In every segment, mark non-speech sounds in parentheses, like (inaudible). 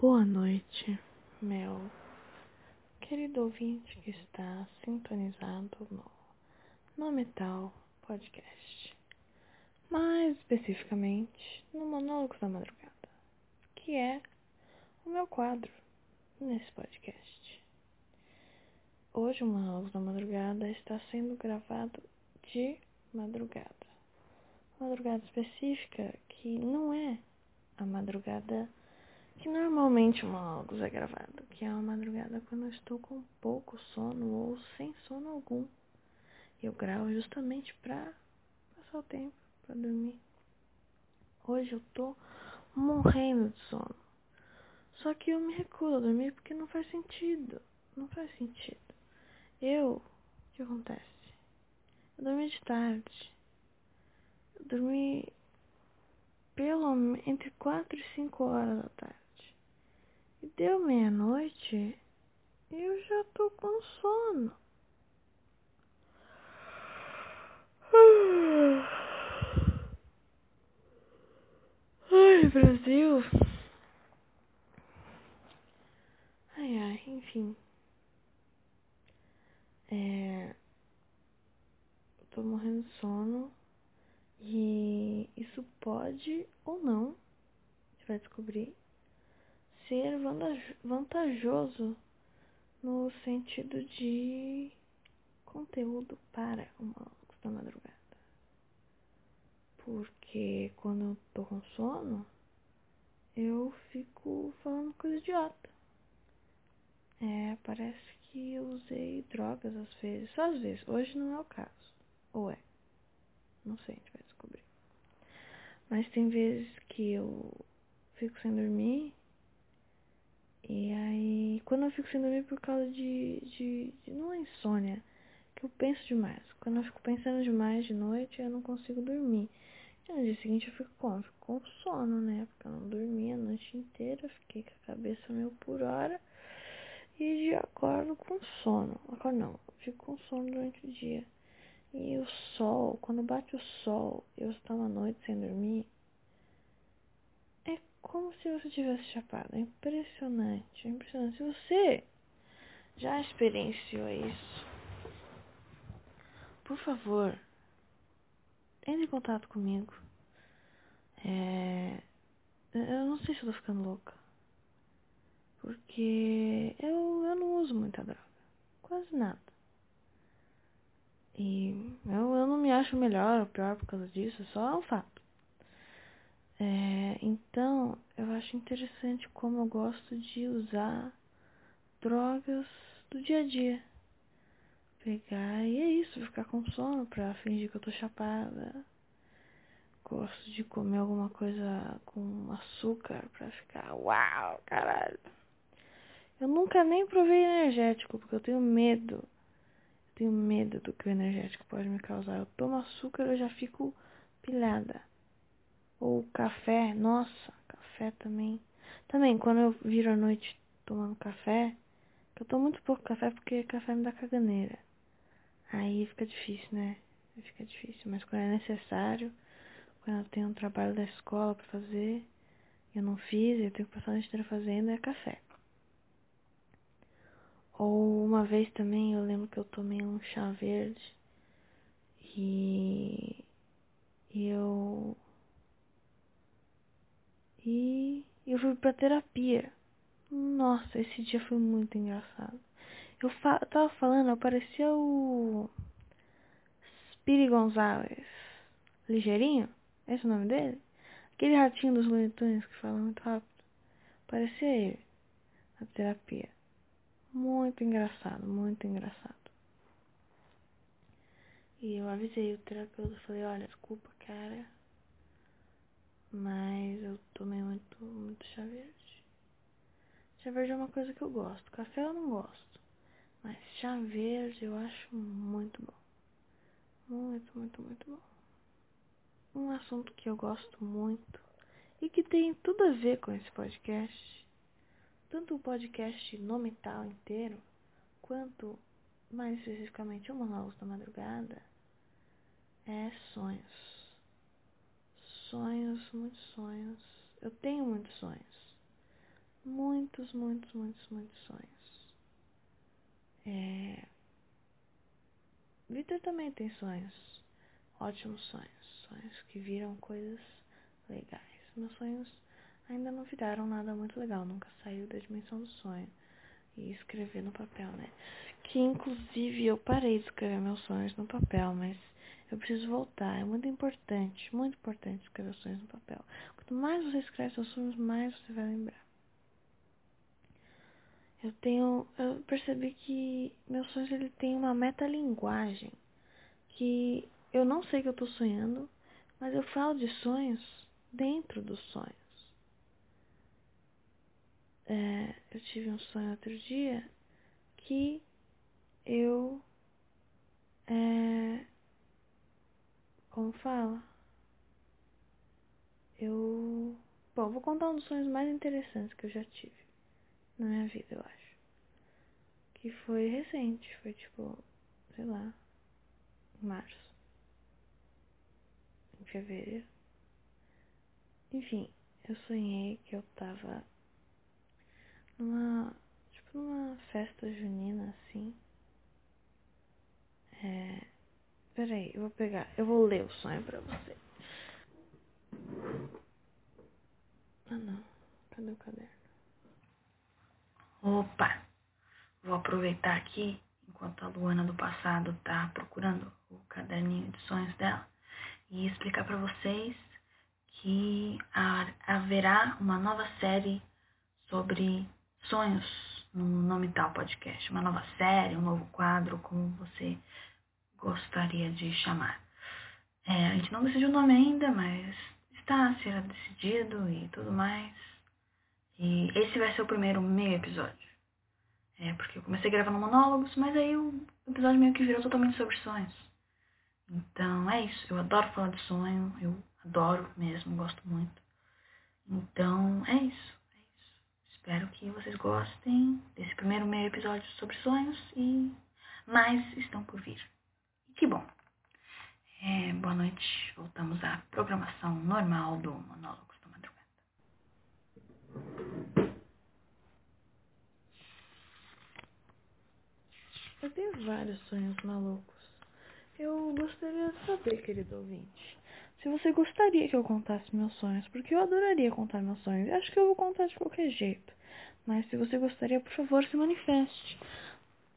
Boa noite, meu querido ouvinte que está sintonizado no, no Metal Podcast. Mais especificamente no Monólogos da Madrugada, que é o meu quadro nesse podcast. Hoje o Monólogos da Madrugada está sendo gravado de madrugada. Madrugada específica que não é a madrugada que normalmente o monólogos é gravado, que é uma madrugada quando eu estou com pouco sono ou sem sono algum. Eu gravo justamente para passar o tempo, para dormir. Hoje eu tô morrendo de sono. Só que eu me recuso a dormir porque não faz sentido. Não faz sentido. Eu, o que acontece? Eu dormi de tarde. Eu dormi pelo entre 4 e 5 horas da tarde. Deu meia-noite e eu já tô com sono. Ai, Brasil. Ai, ai, enfim. É. Tô morrendo de sono. E isso pode ou não, a gente vai descobrir, ser vantajoso no sentido de conteúdo para uma da madrugada. Porque quando eu tô com sono, eu fico falando coisa idiota. É, parece que eu usei drogas às vezes. Só às vezes. Hoje não é o caso. Ou é? Não sei, a gente vai descobrir. Mas tem vezes que eu fico sem dormir quando eu fico sem dormir por causa de, de, de, Não é insônia, que eu penso demais. Quando eu fico pensando demais de noite, eu não consigo dormir. E no dia seguinte eu fico como? Fico com sono, né? Porque eu não dormi a noite inteira, fiquei com a cabeça meio por hora. E já acordo com sono. Agora não, fico com sono durante o dia. E o sol, quando bate o sol, eu estou uma noite sem dormir, como se você tivesse chapado. É impressionante, é impressionante. Se você já experienciou isso, por favor, entre em contato comigo. É, eu não sei se eu tô ficando louca. Porque eu, eu não uso muita droga. Quase nada. E eu, eu não me acho melhor ou pior por causa disso, só é um fato. É, então, eu acho interessante como eu gosto de usar drogas do dia a dia. Pegar e é isso, ficar com sono pra fingir que eu tô chapada. Gosto de comer alguma coisa com açúcar pra ficar uau, caralho. Eu nunca nem provei energético, porque eu tenho medo. Eu tenho medo do que o energético pode me causar. Eu tomo açúcar, eu já fico pilhada. Ou café, nossa, café também. Também, quando eu viro à noite tomando café, eu tomo muito pouco café porque café me dá caganeira. Aí fica difícil, né? Fica difícil. Mas quando é necessário, quando eu tenho um trabalho da escola para fazer, eu não fiz, eu tenho que passar a noite inteira fazendo, é café. Ou uma vez também eu lembro que eu tomei um chá verde e, e eu e eu fui pra terapia. Nossa, esse dia foi muito engraçado. Eu, fa tava falando, aparecia o Spiri Gonzalez. Ligeirinho? Esse é o nome dele? Aquele ratinho dos Looney que fala muito rápido. Parecia ele na terapia. Muito engraçado, muito engraçado. E eu avisei o terapeuta, falei, olha, desculpa, cara mas eu tomei muito, muito chá verde. Chá verde é uma coisa que eu gosto. Café eu não gosto. Mas chá verde eu acho muito bom. Muito, muito, muito bom. Um assunto que eu gosto muito e que tem tudo a ver com esse podcast. Tanto o podcast no metal inteiro, quanto mais especificamente o Monólogos da Madrugada, é sonhos sonhos, muitos sonhos. Eu tenho muitos sonhos. muitos, muitos, muitos, muitos sonhos. É... Victor também tem sonhos, ótimos sonhos, sonhos que viram coisas legais. Meus sonhos ainda não viraram nada muito legal, nunca saiu da dimensão do sonho e escrever no papel, né? Que inclusive eu parei de escrever meus sonhos no papel, mas eu preciso voltar. É muito importante, muito importante escrever sonhos no papel. Quanto mais você escreve seus sonhos, mais você vai lembrar. Eu tenho, eu percebi que meus sonhos ele tem uma metalinguagem que eu não sei que eu tô sonhando, mas eu falo de sonhos dentro dos sonhos. É, eu tive um sonho outro dia que eu é, como fala? Eu. Bom, vou contar um dos sonhos mais interessantes que eu já tive na minha vida, eu acho. Que foi recente, foi tipo, sei lá, em março. Em fevereiro. Enfim, eu sonhei que eu tava numa. Tipo numa festa junina assim. É. Peraí, eu vou pegar. Eu vou ler o sonho pra você. Ah não. Cadê o caderno? Opa! Vou aproveitar aqui, enquanto a Luana do passado tá procurando o caderninho de sonhos dela, e explicar para vocês que haverá uma nova série sobre sonhos no Nome Tal Podcast. Uma nova série, um novo quadro, como você gostaria de chamar. É, a gente não decidiu o nome ainda, mas está a ser decidido e tudo mais. E esse vai ser o primeiro meio episódio. É, porque eu comecei gravando monólogos, mas aí o episódio meio que virou totalmente sobre sonhos. Então é isso. Eu adoro falar de sonho, eu adoro mesmo, gosto muito. Então é isso. É isso. Espero que vocês gostem desse primeiro meio episódio sobre sonhos e mais estão por vir. Que bom. É, boa noite. Voltamos à programação normal do monólogo. Eu tenho vários sonhos malucos. Eu gostaria de saber, querido ouvinte, se você gostaria que eu contasse meus sonhos, porque eu adoraria contar meus sonhos. Acho que eu vou contar de qualquer jeito. Mas se você gostaria, por favor, se manifeste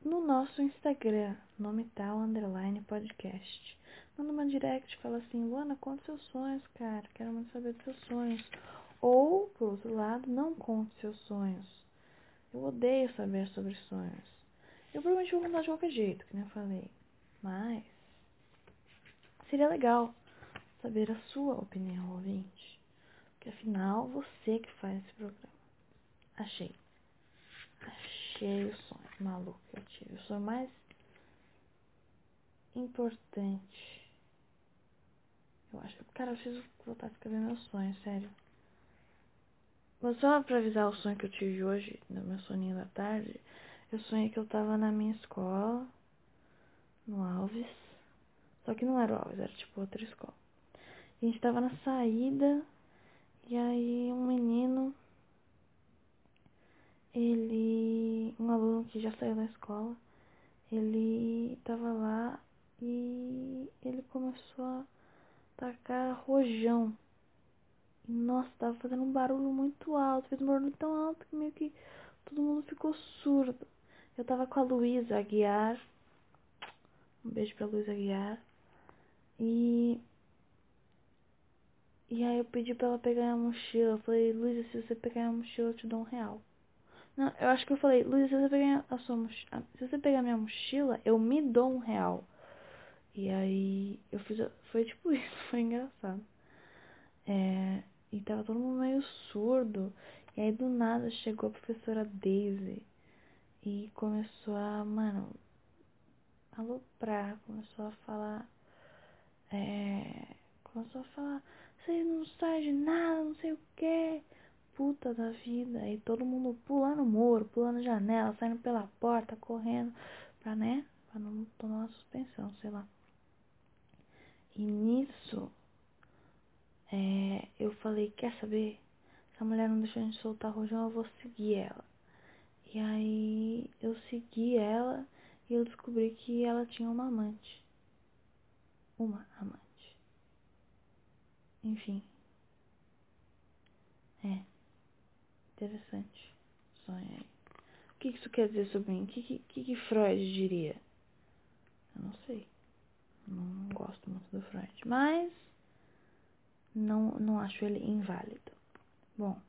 no nosso Instagram, nome tal underline podcast. Manda uma direct, fala assim, Luana, conta seus sonhos, cara. Quero muito saber dos seus sonhos. Ou, por outro lado, não conte seus sonhos. Eu odeio saber sobre sonhos. Eu provavelmente vou mudar de qualquer jeito, que nem eu falei. Mas seria legal saber a sua opinião, ouvinte. Porque afinal, você que faz esse programa. Achei. Achei o sonho maluco que eu tive. O sonho mais importante. Eu acho. Cara, eu preciso voltar a escrever meus sonhos, sério. Mas só pra avisar o sonho que eu tive hoje, no meu soninho da tarde. Eu sonhei que eu tava na minha escola, no Alves. Só que não era o Alves, era tipo outra escola. E a gente tava na saída, e aí um menino, ele. Um aluno que já saiu da escola, ele tava lá e ele começou a tacar rojão. E nossa, tava fazendo um barulho muito alto, fez um barulho tão alto que meio que todo mundo ficou surdo. Eu tava com a Luísa Aguiar. Um beijo pra Luísa Aguiar. E. E aí eu pedi pra ela pegar a mochila. Eu falei, Luísa, se você pegar a mochila, eu te dou um real. Não, eu acho que eu falei, Luísa, se você pegar a sua mochila. Se você pegar minha mochila, eu me dou um real. E aí eu fiz. Foi tipo (laughs) isso, foi engraçado. É, e tava todo mundo meio surdo. E aí do nada chegou a professora Daisy e começou a, mano, aloprar, começou a falar, é, começou a falar, você não sabe de nada, não sei o que, puta da vida, e todo mundo pulando muro, pulando janela, saindo pela porta, correndo, pra, né, pra não tomar uma suspensão, sei lá. E nisso, é, eu falei, quer saber? Essa mulher não deixou a gente soltar o rojão, eu vou seguir ela. E aí eu segui ela e eu descobri que ela tinha uma amante. Uma amante. Enfim. É. Interessante. Sonho aí. O que isso quer dizer sobre mim? O que, que, que Freud diria? Eu não sei. Não gosto muito do Freud. Mas não, não acho ele inválido. Bom,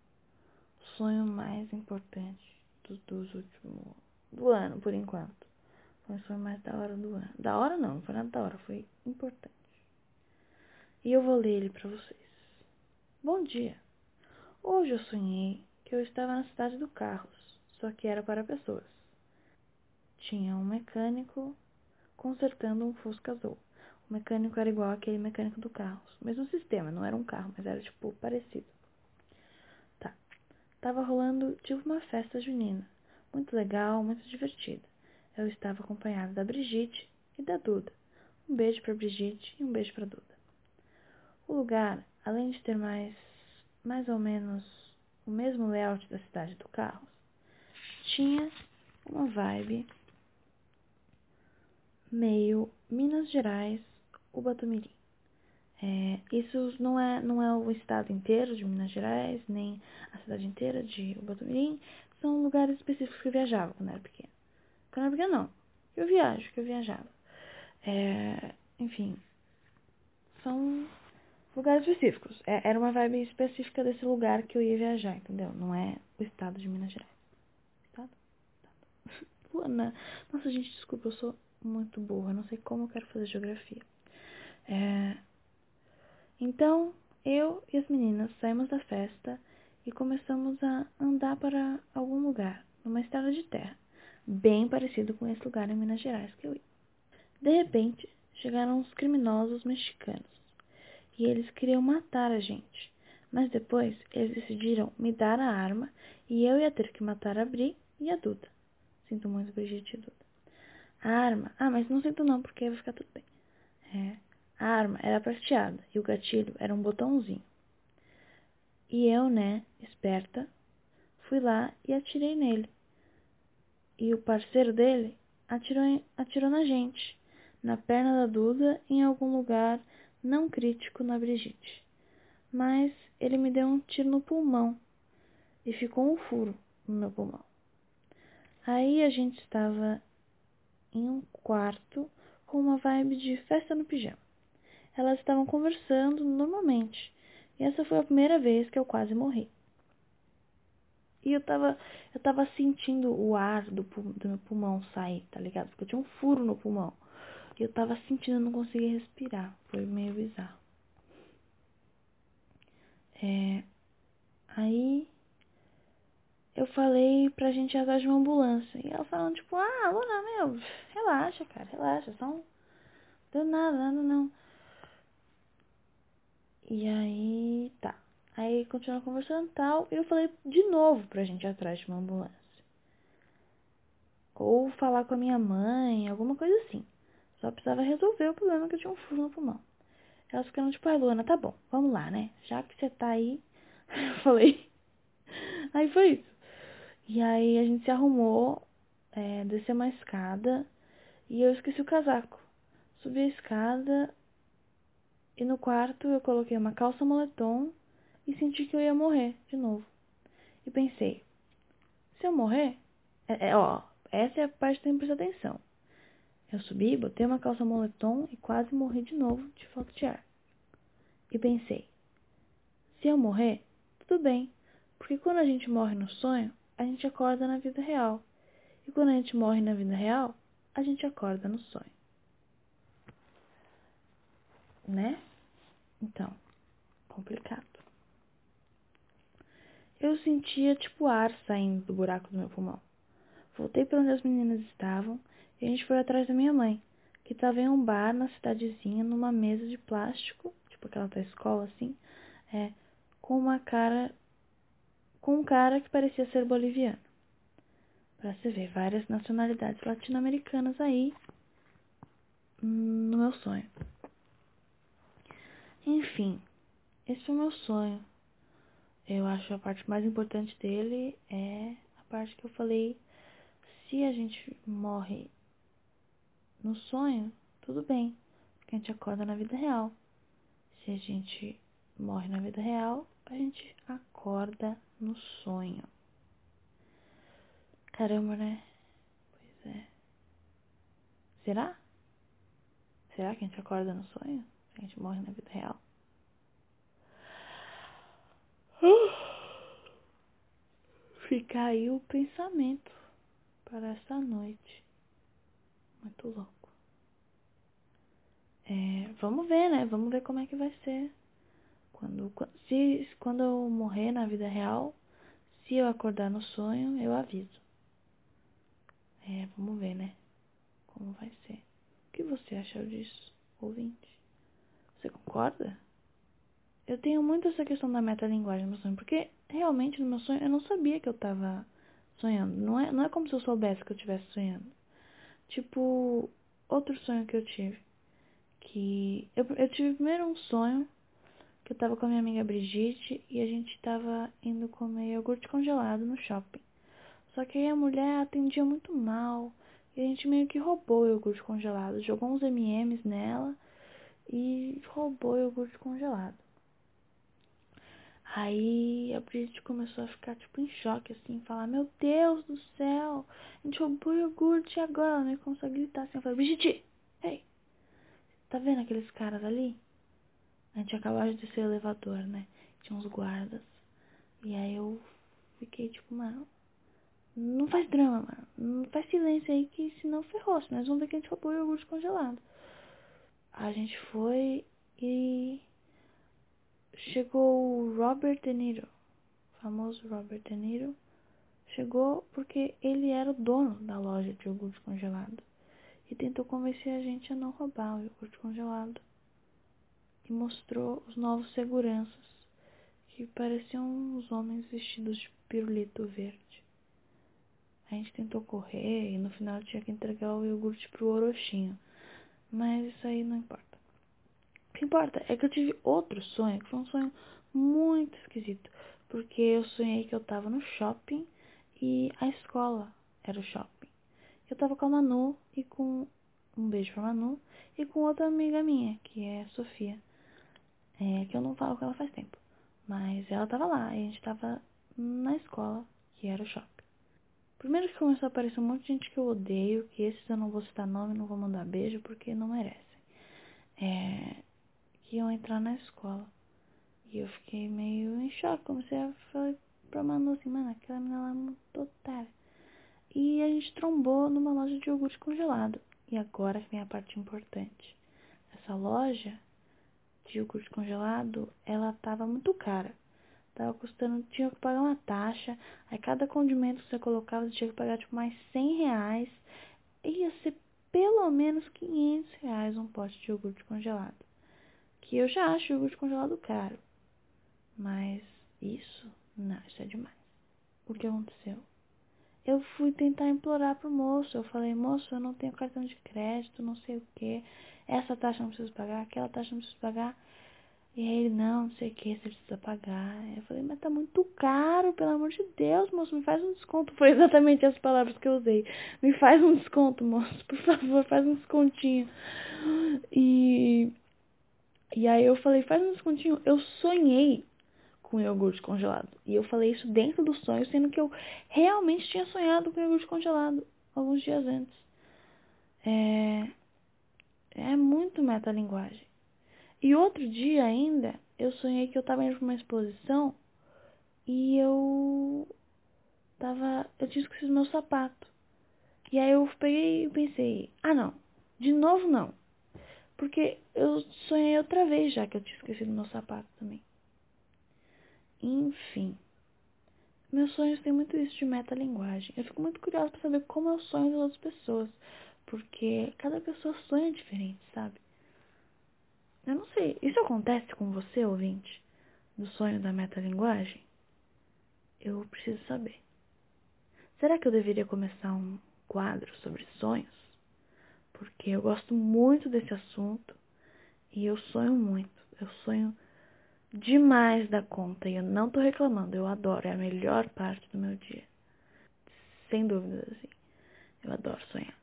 sonho mais importante dos, dos últimos. do ano, por enquanto. Foi o sonho mais da hora do ano. Da hora não, não foi nada da hora, foi importante. E eu vou ler ele para vocês. Bom dia. Hoje eu sonhei que eu estava na cidade do Carros, só que era para pessoas. Tinha um mecânico consertando um Fusca azul. O mecânico era igual aquele mecânico do carro. Mesmo sistema, não era um carro, mas era tipo parecido. Tá. Tava rolando tipo uma festa junina. Muito legal, muito divertida. Eu estava acompanhada da Brigitte e da Duda. Um beijo para Brigitte e um beijo para Duda. O lugar, além de ter mais mais ou menos o mesmo layout da cidade do carro, tinha uma vibe meio Minas Gerais, Ubatumirim. É, isso não é, não é o estado inteiro de Minas Gerais, nem a cidade inteira de Ubatumirim. São lugares específicos que eu viajava quando era pequena. Quando era pequena, não. Eu viajo, que eu viajava. É, enfim, são lugares específicos. É, era uma vibe específica desse lugar que eu ia viajar, entendeu? Não é o estado de Minas Gerais. Estado? (laughs) Luana. Nossa, gente, desculpa, eu sou muito burra. Não sei como eu quero fazer geografia. É... Então, eu e as meninas saímos da festa e começamos a andar para algum lugar, numa estrada de terra, bem parecido com esse lugar em Minas Gerais que eu ia. De repente, chegaram uns criminosos mexicanos e eles queriam matar a gente. Mas depois eles decidiram me dar a arma e eu ia ter que matar a Bri e a Duda. Sinto muito, Brigitte e Duda. Arma. Ah, mas não sinto não, porque vai ficar tudo bem. É. A arma era prateada e o gatilho era um botãozinho. E eu, né, esperta, fui lá e atirei nele. E o parceiro dele atirou, atirou na gente, na perna da Duda, em algum lugar não crítico na Brigitte. Mas ele me deu um tiro no pulmão e ficou um furo no meu pulmão. Aí a gente estava em um quarto com uma vibe de festa no pijama. Elas estavam conversando normalmente, e essa foi a primeira vez que eu quase morri. E eu tava, eu tava sentindo o ar do, do meu pulmão sair, tá ligado? Porque eu tinha um furo no pulmão. E eu tava sentindo, eu não conseguia respirar. Foi meio bizarro. É, aí eu falei pra gente ir atrás de uma ambulância. E ela falando, tipo, ah, Luna, meu, relaxa, cara, relaxa, só um. Deu nada, nada não. E aí, tá. Aí continuou conversando e tal. E eu falei de novo pra gente ir atrás de uma ambulância. Ou falar com a minha mãe, alguma coisa assim. Só precisava resolver o problema que eu tinha um furo no pulmão. Elas ficaram tipo, ai Luana, tá bom, vamos lá, né? Já que você tá aí, (laughs) eu falei. Aí foi isso. E aí a gente se arrumou, é, desceu uma escada e eu esqueci o casaco. Subi a escada e no quarto eu coloquei uma calça moletom e senti que eu ia morrer de novo. E pensei, se eu morrer, é, é, ó, essa é a parte que tem que prestar atenção. Eu subi, botei uma calça moletom e quase morri de novo de falta de ar. E pensei, se eu morrer, tudo bem, porque quando a gente morre no sonho, a gente acorda na vida real. E quando a gente morre na vida real, a gente acorda no sonho. Né? Então, complicado. Eu sentia tipo ar saindo do buraco do meu pulmão. Voltei para onde as meninas estavam e a gente foi atrás da minha mãe, que estava em um bar na cidadezinha, numa mesa de plástico, tipo aquela da escola assim, é, com uma cara com um cara que parecia ser boliviano. Para se ver várias nacionalidades latino-americanas aí no meu sonho. Enfim, esse foi o meu sonho. Eu acho a parte mais importante dele é a parte que eu falei. Se a gente morre no sonho, tudo bem, porque a gente acorda na vida real. Se a gente morre na vida real, a gente acorda no sonho. Caramba, né? Pois é. Será? Será que a gente acorda no sonho? A gente morre na vida real? (sighs) Fica aí o pensamento para esta noite. Muito louco. É, vamos ver, né? Vamos ver como é que vai ser. Quando, se, quando eu morrer na vida real, se eu acordar no sonho, eu aviso. É, vamos ver, né? Como vai ser. O que você achou disso, ouvinte? Você concorda? Eu tenho muito essa questão da metalinguagem no meu sonho, porque realmente no meu sonho eu não sabia que eu tava sonhando. Não é, não é como se eu soubesse que eu estivesse sonhando. Tipo, outro sonho que eu tive. Que eu, eu tive primeiro um sonho que eu tava com a minha amiga Brigitte e a gente tava indo comer iogurte congelado no shopping. Só que aí a mulher atendia muito mal e a gente meio que roubou o iogurte congelado. Jogou uns MMs nela e roubou o iogurte congelado. Aí a Bridget começou a ficar tipo em choque, assim, falar, meu Deus do céu, a gente roubou iogurte agora, ela nem consegue gritar assim, eu falei, Bridget, ei, tá vendo aqueles caras ali? A gente acabou de descer o elevador, né? Tinha uns guardas. E aí eu fiquei tipo, mano, não faz drama, mano. Não faz silêncio aí que senão ferrou. Senão nós vamos ver que a gente roubou o iogurte congelado. A gente foi e chegou o Robert De Niro, famoso Robert De Niro, chegou porque ele era o dono da loja de iogurte congelado e tentou convencer a gente a não roubar o iogurte congelado e mostrou os novos seguranças que pareciam os homens vestidos de pirulito verde. A gente tentou correr e no final tinha que entregar o iogurte pro Orochinho, mas isso aí não importa. O que importa é que eu tive outro sonho, que foi um sonho muito esquisito. Porque eu sonhei que eu tava no shopping e a escola era o shopping. Eu tava com a Manu e com. Um beijo pra Manu. E com outra amiga minha, que é a Sofia. É, que eu não falo com ela faz tempo. Mas ela tava lá e a gente tava na escola, que era o shopping. Primeiro que começou a aparecer um monte de gente que eu odeio, que esses eu não vou citar nome, não vou mandar beijo, porque não merecem. É, que iam entrar na escola. E eu fiquei meio em choque. Comecei a falar pra Manu assim, mano, aquela menina lá é muito otária. E a gente trombou numa loja de iogurte congelado. E agora vem a parte importante. Essa loja de iogurte congelado, ela tava muito cara. Tava custando, tinha que pagar uma taxa. Aí cada condimento que você colocava, você tinha que pagar tipo mais 100 reais. Ia ser pelo menos 500 reais um pote de iogurte congelado que eu já acho iogurte congelado caro. Mas isso, não, isso é demais. O que aconteceu? Eu fui tentar implorar pro moço. Eu falei, moço, eu não tenho cartão de crédito, não sei o que. Essa taxa não preciso pagar, aquela taxa não preciso pagar. E aí ele, não, não sei o que, você precisa pagar. Eu falei, mas tá muito caro, pelo amor de Deus, moço, me faz um desconto. Foi exatamente as palavras que eu usei. Me faz um desconto, moço, por favor, faz um descontinho. E e aí eu falei, faz um descontinho. Eu sonhei com iogurte congelado. E eu falei isso dentro do sonho, sendo que eu realmente tinha sonhado com iogurte congelado alguns dias antes. É, é muito metalinguagem. E outro dia ainda, eu sonhei que eu tava indo pra uma exposição e eu tava. Eu tinha esquecido meu sapato. E aí eu peguei e pensei, ah não, de novo não. Porque eu sonhei outra vez já que eu tinha esquecido meu sapato também. Enfim. Meus sonhos têm muito isso de metalinguagem. Eu fico muito curiosa para saber como é o sonho das outras pessoas. Porque cada pessoa sonha diferente, sabe? Eu não sei. Isso acontece com você, ouvinte? Do sonho da metalinguagem? Eu preciso saber. Será que eu deveria começar um quadro sobre sonhos? porque eu gosto muito desse assunto e eu sonho muito. Eu sonho demais da conta e eu não tô reclamando, eu adoro, é a melhor parte do meu dia. Sem dúvidas, assim. Eu adoro sonhar.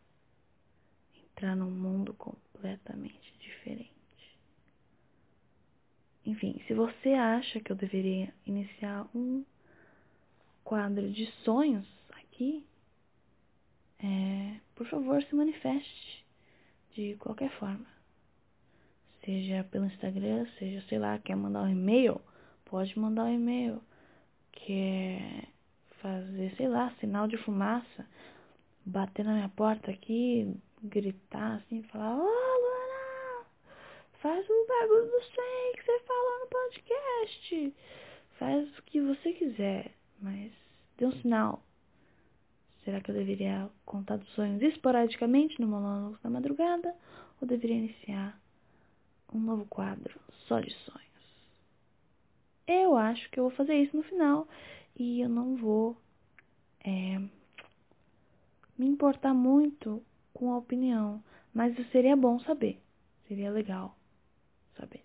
Entrar num mundo completamente diferente. Enfim, se você acha que eu deveria iniciar um quadro de sonhos aqui, é, por favor, se manifeste de qualquer forma. Seja pelo Instagram, seja, sei lá, quer mandar um e-mail, pode mandar um e-mail. Quer fazer, sei lá, sinal de fumaça, bater na minha porta aqui, gritar assim, falar, ô Luana, faz o bagulho do 100 que você falou no podcast. Faz o que você quiser, mas dê um sinal. Será que eu deveria contar dos sonhos esporadicamente no monólogo da madrugada? Ou deveria iniciar um novo quadro só de sonhos? Eu acho que eu vou fazer isso no final e eu não vou é, me importar muito com a opinião, mas seria bom saber, seria legal saber.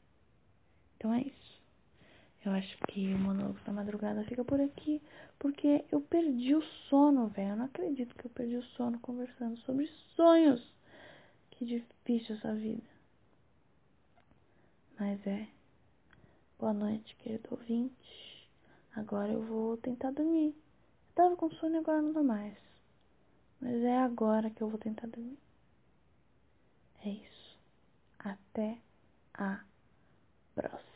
Então é isso. Eu acho que o monólogo da madrugada fica por aqui, porque eu perdi o sono, velho. Eu não acredito que eu perdi o sono conversando sobre sonhos. Que difícil essa vida. Mas é. Boa noite, querido ouvinte. Agora eu vou tentar dormir. Eu tava com sono e agora não dá mais. Mas é agora que eu vou tentar dormir. É isso. Até a próxima.